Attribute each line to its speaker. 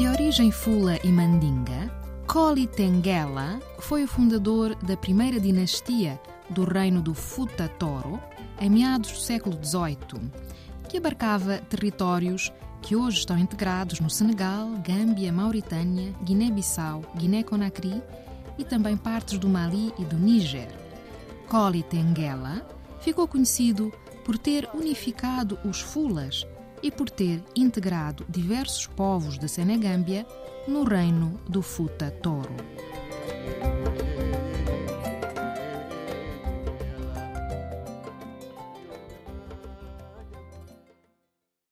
Speaker 1: De origem fula e mandinga, Koli Tengela foi o fundador da primeira dinastia do reino do Futa Toro, em meados do século XVIII, que abarcava territórios que hoje estão integrados no Senegal, Gâmbia, Mauritânia, Guiné-Bissau, Guiné-Conakry e também partes do Mali e do Níger. Koli Tengela ficou conhecido por ter unificado os fulas e por ter integrado diversos povos da Senegâmbia no reino do Futa Toro.